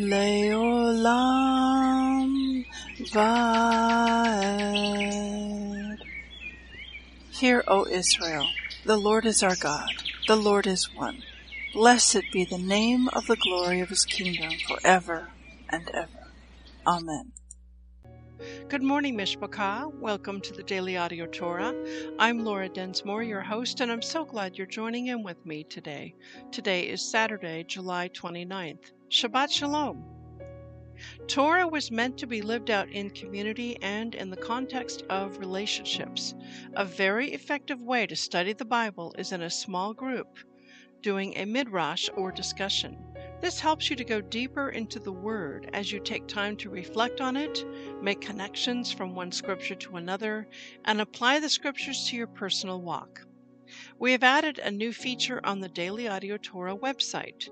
Leolam Vaed. Hear, O Israel, the Lord is our God, the Lord is one. Blessed be the name of the glory of his kingdom forever and ever. Amen. Good morning, Mishpachah. Welcome to the Daily Audio Torah. I'm Laura Densmore, your host, and I'm so glad you're joining in with me today. Today is Saturday, July 29th. Shabbat Shalom. Torah was meant to be lived out in community and in the context of relationships. A very effective way to study the Bible is in a small group, doing a midrash or discussion. This helps you to go deeper into the Word as you take time to reflect on it, make connections from one scripture to another, and apply the scriptures to your personal walk. We have added a new feature on the Daily Audio Torah website.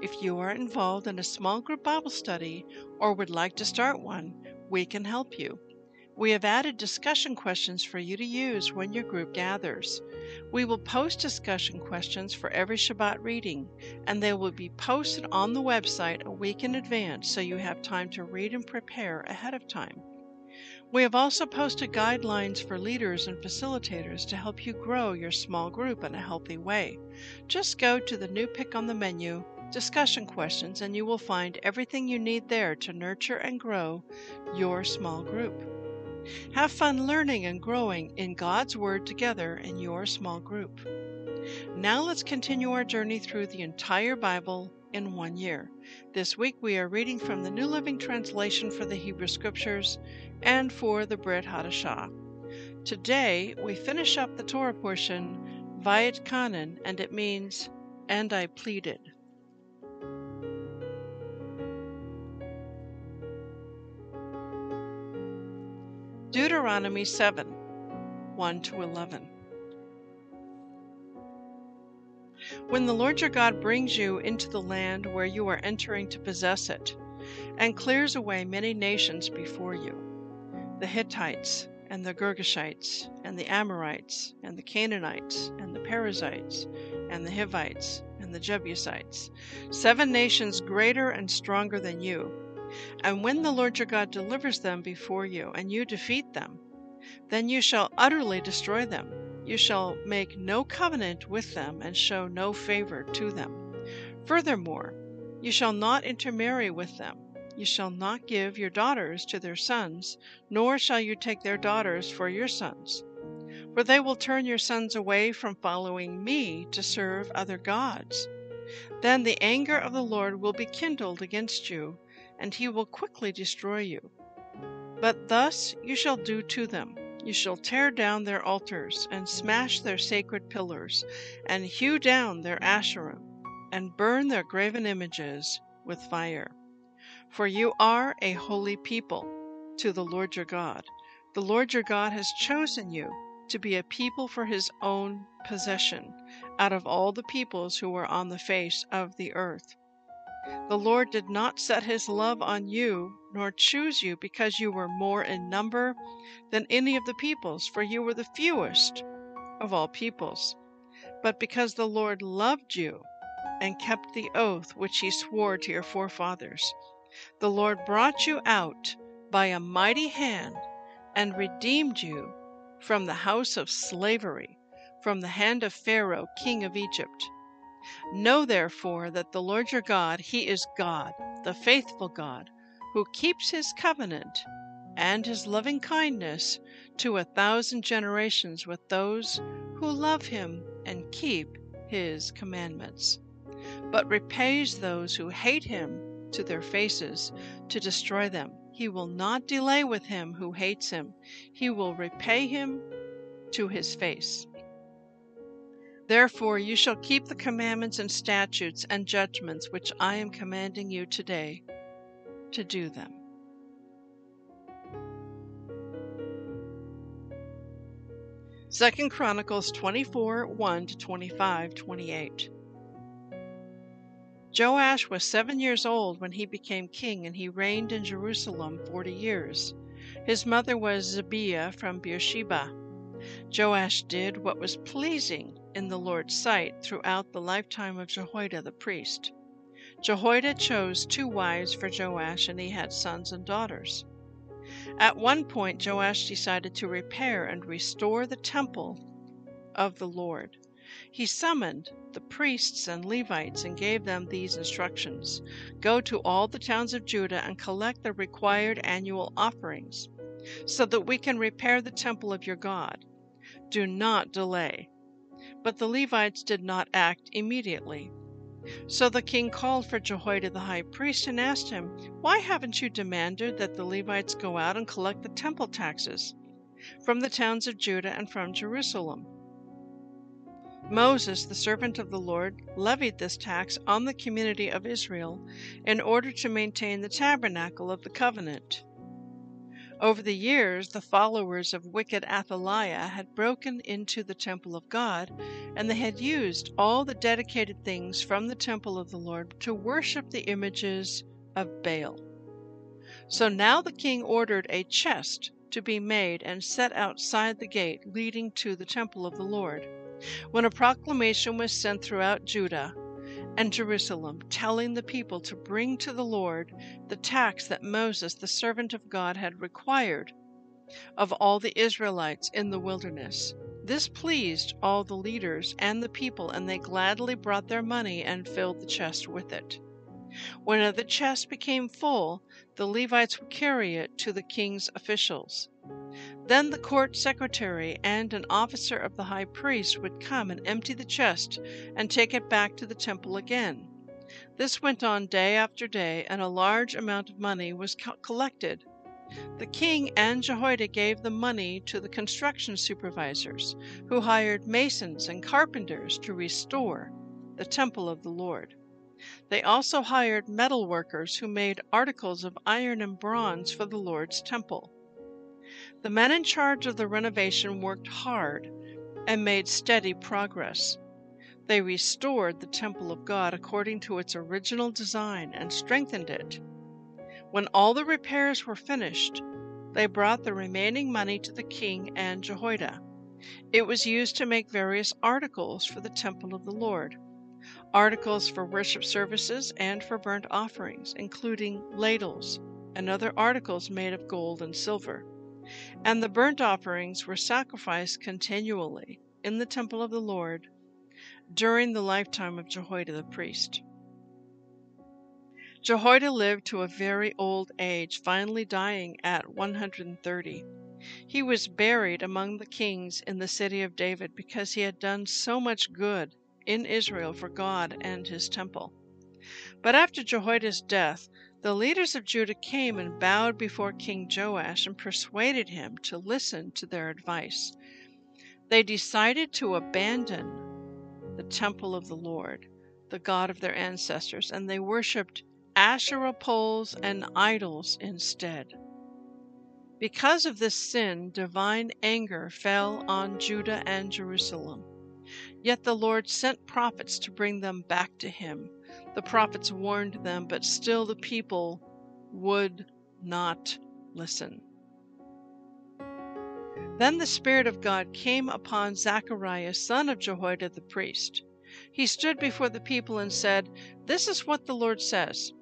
If you are involved in a small group Bible study or would like to start one, we can help you. We have added discussion questions for you to use when your group gathers. We will post discussion questions for every Shabbat reading, and they will be posted on the website a week in advance so you have time to read and prepare ahead of time. We have also posted guidelines for leaders and facilitators to help you grow your small group in a healthy way. Just go to the new pick on the menu, Discussion Questions, and you will find everything you need there to nurture and grow your small group. Have fun learning and growing in God's Word together in your small group. Now let's continue our journey through the entire Bible in one year. This week we are reading from the New Living Translation for the Hebrew Scriptures and for the Brit Hadashah. Today we finish up the Torah portion, Vaetchanan, and it means, and I pleaded. Deuteronomy 7 1 to 11. When the Lord your God brings you into the land where you are entering to possess it, and clears away many nations before you the Hittites, and the Girgashites, and the Amorites, and the Canaanites, and the Perizzites, and the Hivites, and the Jebusites, seven nations greater and stronger than you and when the Lord your God delivers them before you, and you defeat them, then you shall utterly destroy them. You shall make no covenant with them, and show no favor to them. Furthermore, you shall not intermarry with them. You shall not give your daughters to their sons, nor shall you take their daughters for your sons. For they will turn your sons away from following me to serve other gods. Then the anger of the Lord will be kindled against you, and he will quickly destroy you. But thus you shall do to them. You shall tear down their altars, and smash their sacred pillars, and hew down their Asherim, and burn their graven images with fire. For you are a holy people to the Lord your God. The Lord your God has chosen you to be a people for his own possession out of all the peoples who are on the face of the earth. The Lord did not set his love on you, nor choose you because you were more in number than any of the peoples, for you were the fewest of all peoples, but because the Lord loved you and kept the oath which he swore to your forefathers. The Lord brought you out by a mighty hand and redeemed you from the house of slavery, from the hand of Pharaoh, king of Egypt. Know therefore that the Lord your God, He is God, the faithful God, who keeps His covenant and His loving kindness to a thousand generations with those who love Him and keep His commandments, but repays those who hate Him to their faces to destroy them. He will not delay with him who hates Him, He will repay him to His face. Therefore you shall keep the commandments and statutes and judgments which I am commanding you today to do them. Second Chronicles 24 1 to 25 28. Joash was seven years old when he became king, and he reigned in Jerusalem forty years. His mother was Zebiah from Beersheba. Joash did what was pleasing in the Lord's sight throughout the lifetime of Jehoiada the priest. Jehoiada chose two wives for Joash, and he had sons and daughters. At one point, Joash decided to repair and restore the temple of the Lord. He summoned the priests and Levites and gave them these instructions Go to all the towns of Judah and collect the required annual offerings, so that we can repair the temple of your God. Do not delay. But the Levites did not act immediately. So the king called for Jehoiada the high priest and asked him, Why haven't you demanded that the Levites go out and collect the temple taxes from the towns of Judah and from Jerusalem? Moses, the servant of the Lord, levied this tax on the community of Israel in order to maintain the tabernacle of the covenant. Over the years, the followers of wicked Athaliah had broken into the temple of God, and they had used all the dedicated things from the temple of the Lord to worship the images of Baal. So now the king ordered a chest to be made and set outside the gate leading to the temple of the Lord. When a proclamation was sent throughout Judah, and Jerusalem, telling the people to bring to the Lord the tax that Moses, the servant of God, had required of all the Israelites in the wilderness. This pleased all the leaders and the people, and they gladly brought their money and filled the chest with it. When uh, the chest became full, the Levites would carry it to the king's officials. Then the court secretary and an officer of the high priest would come and empty the chest and take it back to the temple again. This went on day after day, and a large amount of money was co- collected. The king and Jehoiada gave the money to the construction supervisors, who hired masons and carpenters to restore the temple of the Lord. They also hired metal workers who made articles of iron and bronze for the Lord's temple. The men in charge of the renovation worked hard and made steady progress. They restored the temple of God according to its original design and strengthened it. When all the repairs were finished, they brought the remaining money to the king and Jehoiada. It was used to make various articles for the temple of the Lord articles for worship services and for burnt offerings, including ladles and other articles made of gold and silver. And the burnt offerings were sacrificed continually in the temple of the Lord during the lifetime of Jehoiada the priest. Jehoiada lived to a very old age, finally dying at 130. He was buried among the kings in the city of David because he had done so much good in Israel for God and his temple. But after Jehoiada's death, the leaders of Judah came and bowed before King Joash and persuaded him to listen to their advice. They decided to abandon the temple of the Lord, the God of their ancestors, and they worshipped Asherah poles and idols instead. Because of this sin, divine anger fell on Judah and Jerusalem. Yet the Lord sent prophets to bring them back to him the prophets warned them, but still the people would not listen. Then the Spirit of God came upon Zechariah, son of Jehoiada the priest. He stood before the people and said, This is what the Lord says.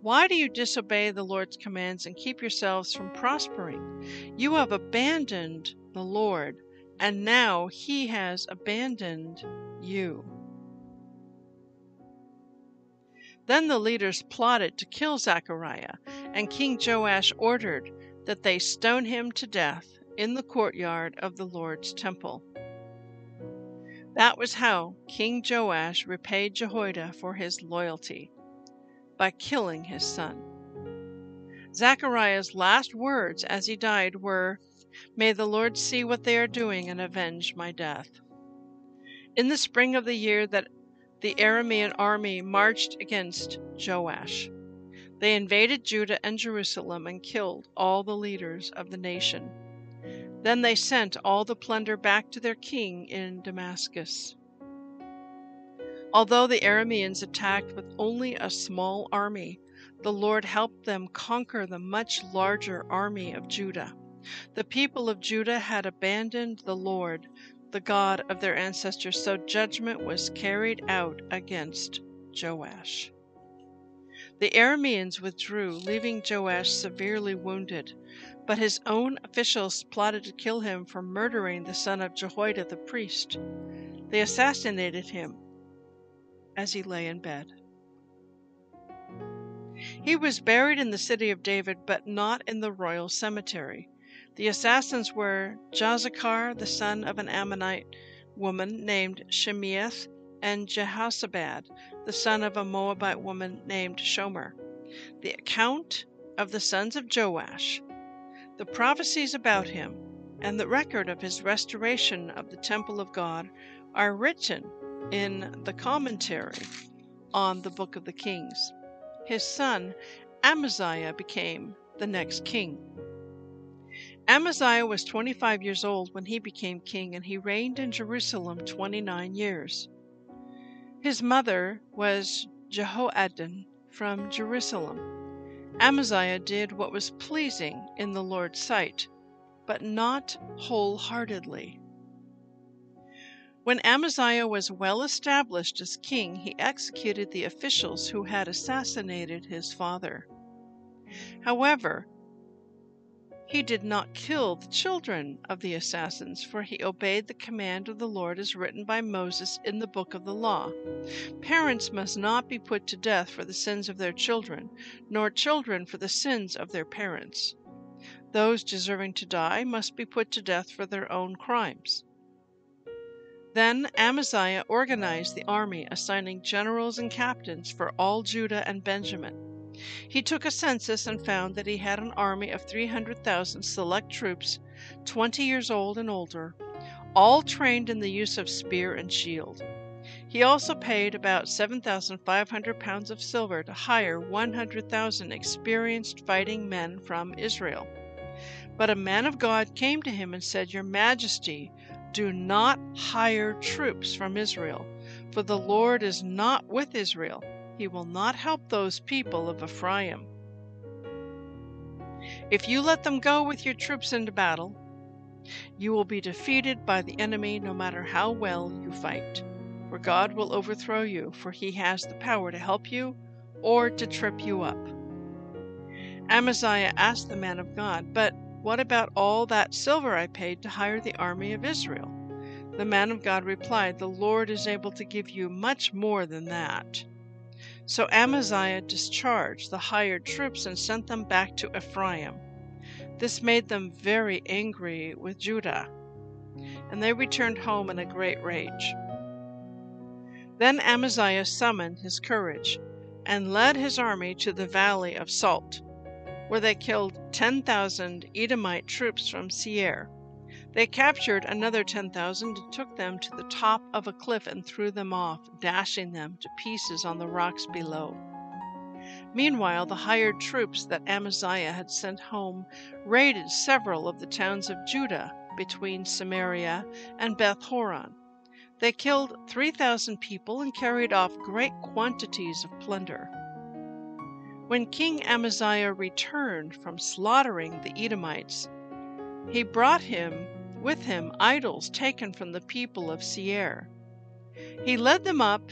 Why do you disobey the Lord's commands and keep yourselves from prospering? You have abandoned the Lord, and now he has abandoned you. Then the leaders plotted to kill Zechariah, and King Joash ordered that they stone him to death in the courtyard of the Lord's temple. That was how King Joash repaid Jehoiada for his loyalty by killing his son. Zechariah's last words as he died were, May the Lord see what they are doing and avenge my death. In the spring of the year that the Aramean army marched against Joash. They invaded Judah and Jerusalem and killed all the leaders of the nation. Then they sent all the plunder back to their king in Damascus. Although the Arameans attacked with only a small army, the Lord helped them conquer the much larger army of Judah. The people of Judah had abandoned the Lord, the God of their ancestors, so judgment was carried out against Joash. The Arameans withdrew, leaving Joash severely wounded, but his own officials plotted to kill him for murdering the son of Jehoiada the priest. They assassinated him as he lay in bed. He was buried in the city of David, but not in the royal cemetery. The assassins were Jozachar, the son of an Ammonite woman named Shimeath, and Jehozabad, the son of a Moabite woman named Shomer. The account of the sons of Joash, the prophecies about him, and the record of his restoration of the temple of God are written in the commentary on the Book of the Kings. His son Amaziah became the next king. Amaziah was 25 years old when he became king, and he reigned in Jerusalem 29 years. His mother was Jehoaddan from Jerusalem. Amaziah did what was pleasing in the Lord's sight, but not wholeheartedly. When Amaziah was well established as king, he executed the officials who had assassinated his father. However, he did not kill the children of the assassins, for he obeyed the command of the Lord as written by Moses in the book of the law. Parents must not be put to death for the sins of their children, nor children for the sins of their parents. Those deserving to die must be put to death for their own crimes. Then Amaziah organized the army, assigning generals and captains for all Judah and Benjamin. He took a census and found that he had an army of 300,000 select troops, 20 years old and older, all trained in the use of spear and shield. He also paid about 7,500 pounds of silver to hire 100,000 experienced fighting men from Israel. But a man of God came to him and said, Your Majesty, do not hire troops from Israel, for the Lord is not with Israel he will not help those people of Ephraim. If you let them go with your troops into battle, you will be defeated by the enemy no matter how well you fight. For God will overthrow you, for he has the power to help you or to trip you up. Amaziah asked the man of God, But what about all that silver I paid to hire the army of Israel? The man of God replied, The Lord is able to give you much more than that. So Amaziah discharged the hired troops and sent them back to Ephraim. This made them very angry with Judah, and they returned home in a great rage. Then Amaziah summoned his courage and led his army to the valley of Salt, where they killed 10,000 Edomite troops from Seir they captured another 10,000 and took them to the top of a cliff and threw them off, dashing them to pieces on the rocks below. Meanwhile, the hired troops that Amaziah had sent home raided several of the towns of Judah between Samaria and Beth Horon. They killed 3,000 people and carried off great quantities of plunder. When King Amaziah returned from slaughtering the Edomites, he brought him with him idols taken from the people of Seir. He led them up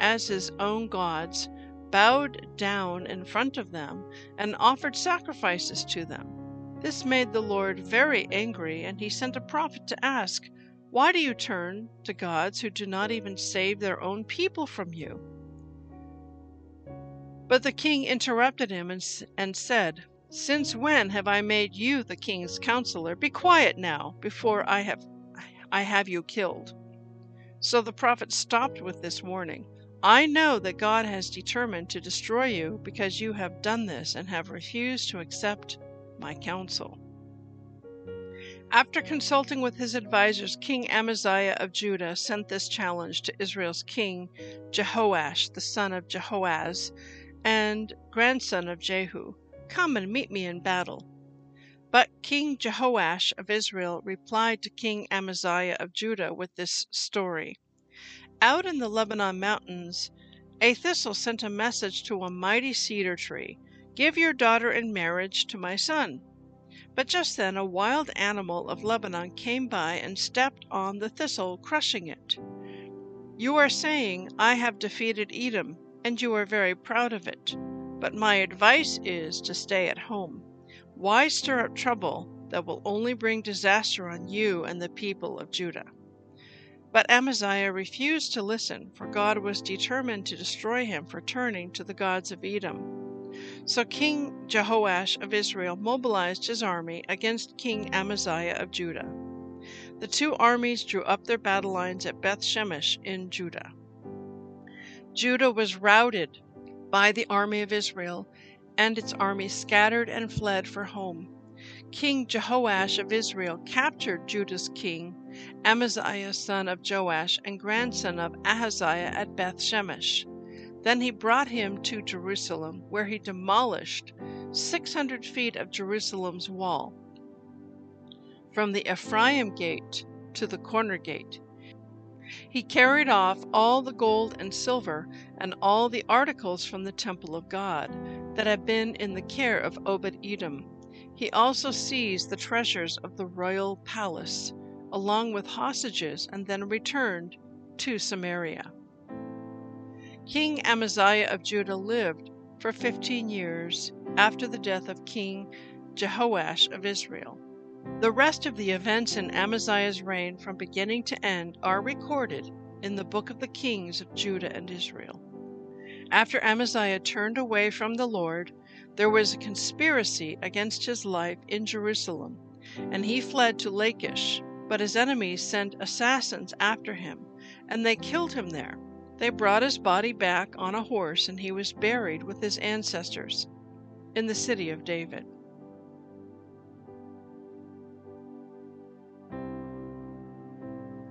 as his own gods, bowed down in front of them, and offered sacrifices to them. This made the Lord very angry, and he sent a prophet to ask, Why do you turn to gods who do not even save their own people from you? But the king interrupted him and, and said, since when have I made you the king's counselor? Be quiet now, before I have I have you killed. So the prophet stopped with this warning. I know that God has determined to destroy you because you have done this and have refused to accept my counsel. After consulting with his advisers, King Amaziah of Judah sent this challenge to Israel's king Jehoash, the son of Jehoahaz and grandson of Jehu. Come and meet me in battle. But King Jehoash of Israel replied to King Amaziah of Judah with this story Out in the Lebanon mountains, a thistle sent a message to a mighty cedar tree Give your daughter in marriage to my son. But just then a wild animal of Lebanon came by and stepped on the thistle, crushing it. You are saying, I have defeated Edom, and you are very proud of it. But my advice is to stay at home. Why stir up trouble that will only bring disaster on you and the people of Judah? But Amaziah refused to listen, for God was determined to destroy him for turning to the gods of Edom. So King Jehoash of Israel mobilized his army against King Amaziah of Judah. The two armies drew up their battle lines at Beth Shemesh in Judah. Judah was routed by the army of Israel, and its army scattered and fled for home. King Jehoash of Israel captured Judah's king, Amaziah son of Joash and grandson of Ahaziah at Beth Shemesh. Then he brought him to Jerusalem, where he demolished 600 feet of Jerusalem's wall, from the Ephraim gate to the corner gate. He carried off all the gold and silver and all the articles from the temple of God that had been in the care of Obed Edom. He also seized the treasures of the royal palace, along with hostages, and then returned to Samaria. King Amaziah of Judah lived for fifteen years after the death of King Jehoash of Israel. The rest of the events in Amaziah's reign from beginning to end are recorded in the book of the kings of Judah and Israel. After Amaziah turned away from the Lord, there was a conspiracy against his life in Jerusalem, and he fled to Lachish. But his enemies sent assassins after him, and they killed him there. They brought his body back on a horse, and he was buried with his ancestors in the city of David.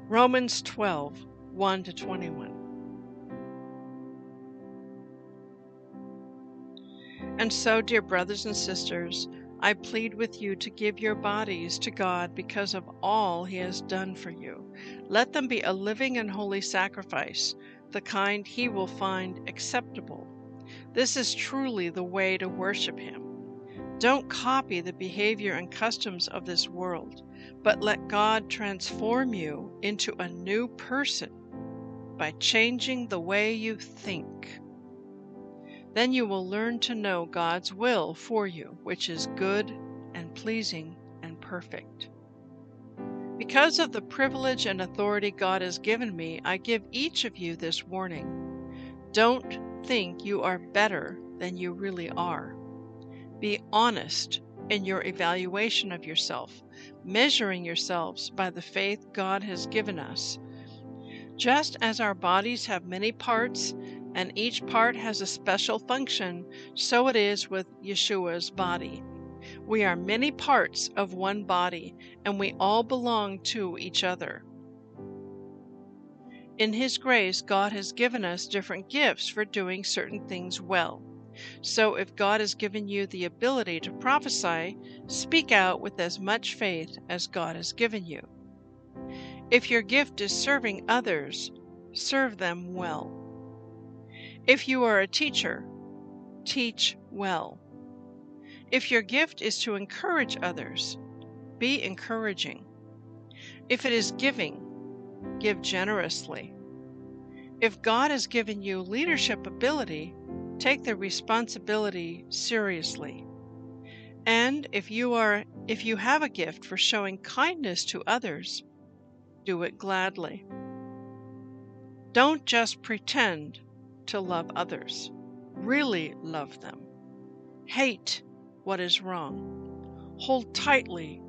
Romans 12 1 to 21. And so, dear brothers and sisters, I plead with you to give your bodies to God because of all He has done for you. Let them be a living and holy sacrifice, the kind He will find acceptable. This is truly the way to worship Him. Don't copy the behavior and customs of this world but let God transform you into a new person by changing the way you think. Then you will learn to know God's will for you, which is good and pleasing and perfect. Because of the privilege and authority God has given me, I give each of you this warning. Don't think you are better than you really are. Be honest in your evaluation of yourself measuring yourselves by the faith God has given us. Just as our bodies have many parts and each part has a special function, so it is with Yeshua's body. We are many parts of one body, and we all belong to each other. In His grace, God has given us different gifts for doing certain things well. So if God has given you the ability to prophesy, speak out with as much faith as God has given you. If your gift is serving others, serve them well. If you are a teacher, teach well. If your gift is to encourage others, be encouraging. If it is giving, give generously. If God has given you leadership ability, Take the responsibility seriously. And if you are if you have a gift for showing kindness to others, do it gladly. Don't just pretend to love others. Really love them. Hate what is wrong. Hold tightly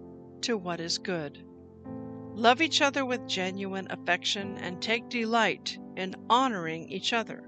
to what is good. Love each other with genuine affection and take delight in honoring each other.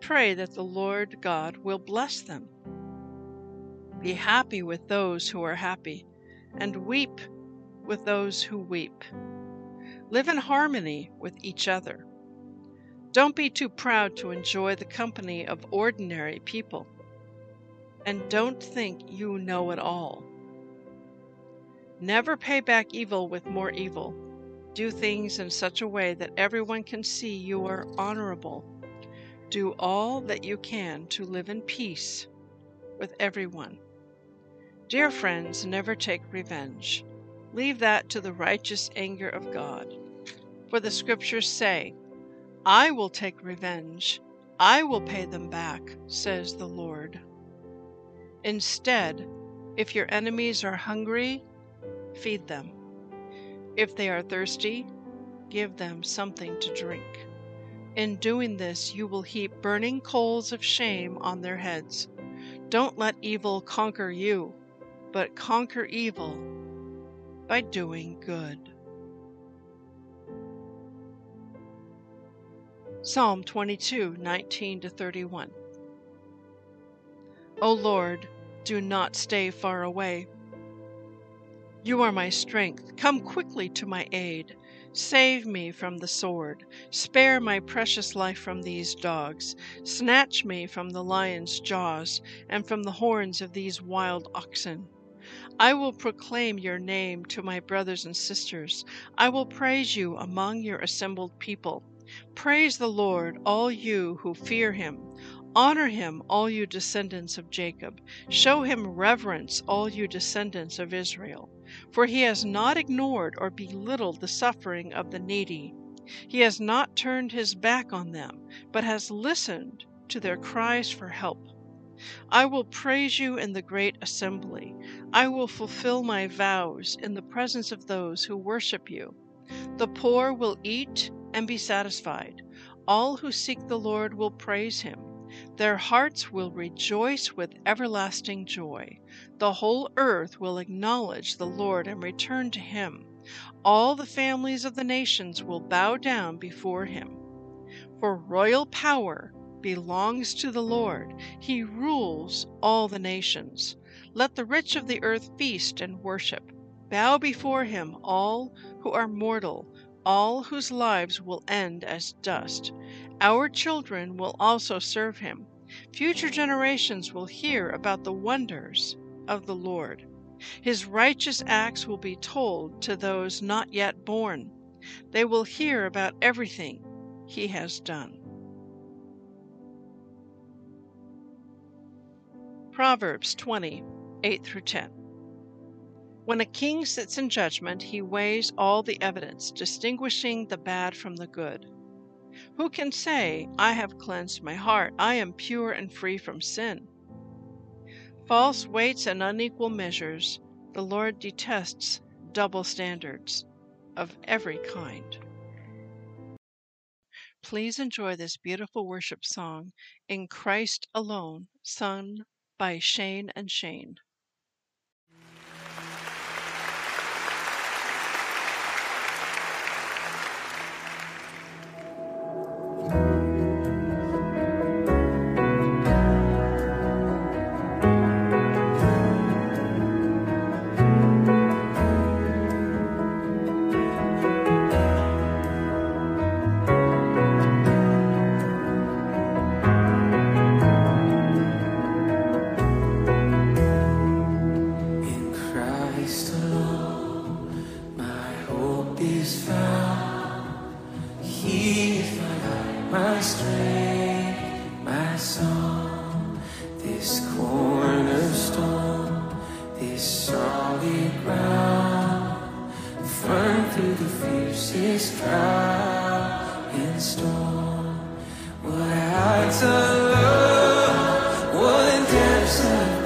Pray that the Lord God will bless them. Be happy with those who are happy, and weep with those who weep. Live in harmony with each other. Don't be too proud to enjoy the company of ordinary people. And don't think you know it all. Never pay back evil with more evil. Do things in such a way that everyone can see you are honorable. Do all that you can to live in peace with everyone. Dear friends, never take revenge. Leave that to the righteous anger of God. For the scriptures say, I will take revenge. I will pay them back, says the Lord. Instead, if your enemies are hungry, feed them. If they are thirsty, give them something to drink. In doing this, you will heap burning coals of shame on their heads. Don't let evil conquer you, but conquer evil by doing good. Psalm 22, 19 to 31. O Lord, do not stay far away. You are my strength. Come quickly to my aid. Save me from the sword. Spare my precious life from these dogs. Snatch me from the lion's jaws and from the horns of these wild oxen. I will proclaim your name to my brothers and sisters. I will praise you among your assembled people. Praise the Lord, all you who fear him. Honor him, all you descendants of Jacob. Show him reverence, all you descendants of Israel. For he has not ignored or belittled the suffering of the needy. He has not turned his back on them, but has listened to their cries for help. I will praise you in the great assembly. I will fulfill my vows in the presence of those who worship you. The poor will eat and be satisfied. All who seek the Lord will praise him. Their hearts will rejoice with everlasting joy. The whole earth will acknowledge the Lord and return to him. All the families of the nations will bow down before him. For royal power belongs to the Lord. He rules all the nations. Let the rich of the earth feast and worship. Bow before him, all who are mortal all whose lives will end as dust. Our children will also serve him. Future generations will hear about the wonders of the Lord. His righteous acts will be told to those not yet born. They will hear about everything he has done. Proverbs 20, 8 through 10. When a king sits in judgment, he weighs all the evidence, distinguishing the bad from the good. Who can say, I have cleansed my heart, I am pure and free from sin? False weights and unequal measures, the Lord detests double standards of every kind. Please enjoy this beautiful worship song, In Christ Alone, sung by Shane and Shane. Here in the fiercest trial and storm. What heights of love what depths of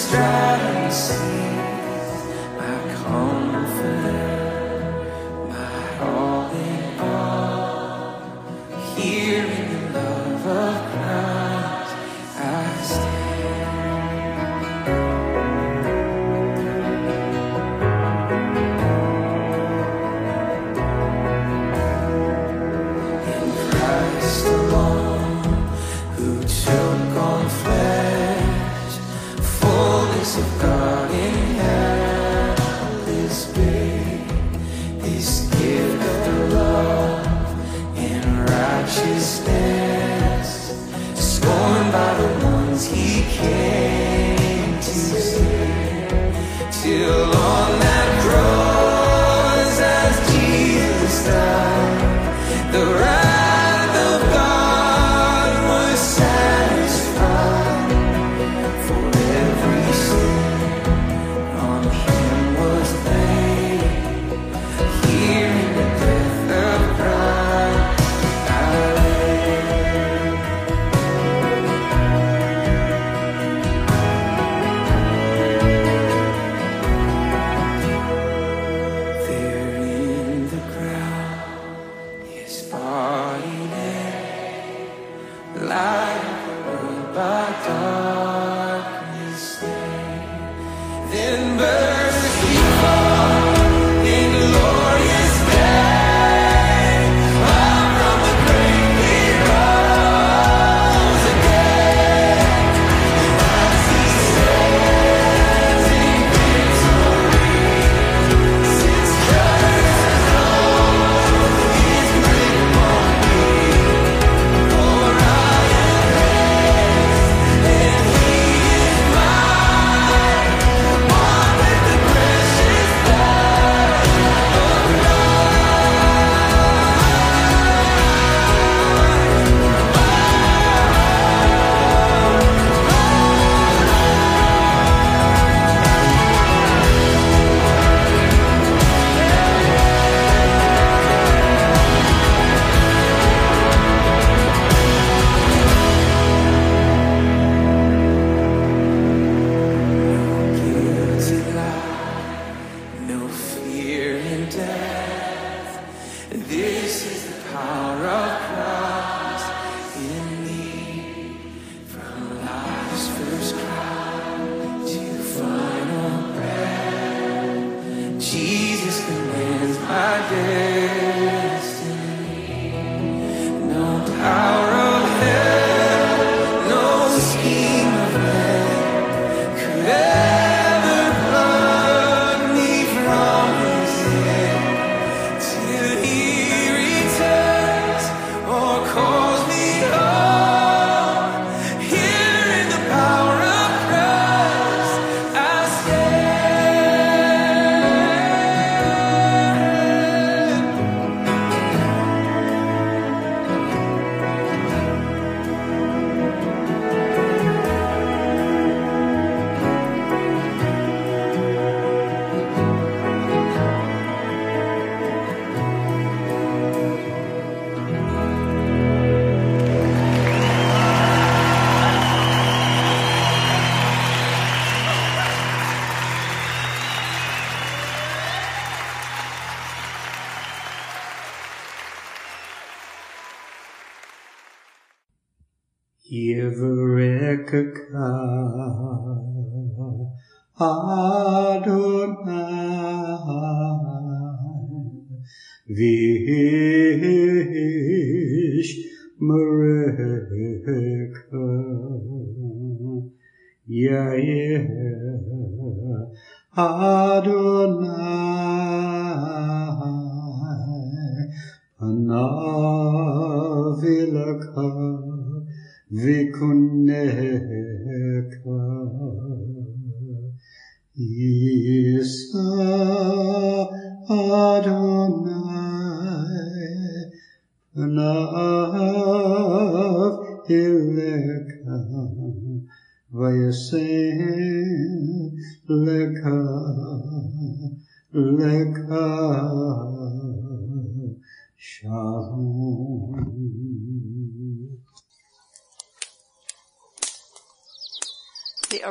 Christ I stand. he came to stay till all Vish Isa Adonai Panav Ileka Vayasem Leka Leka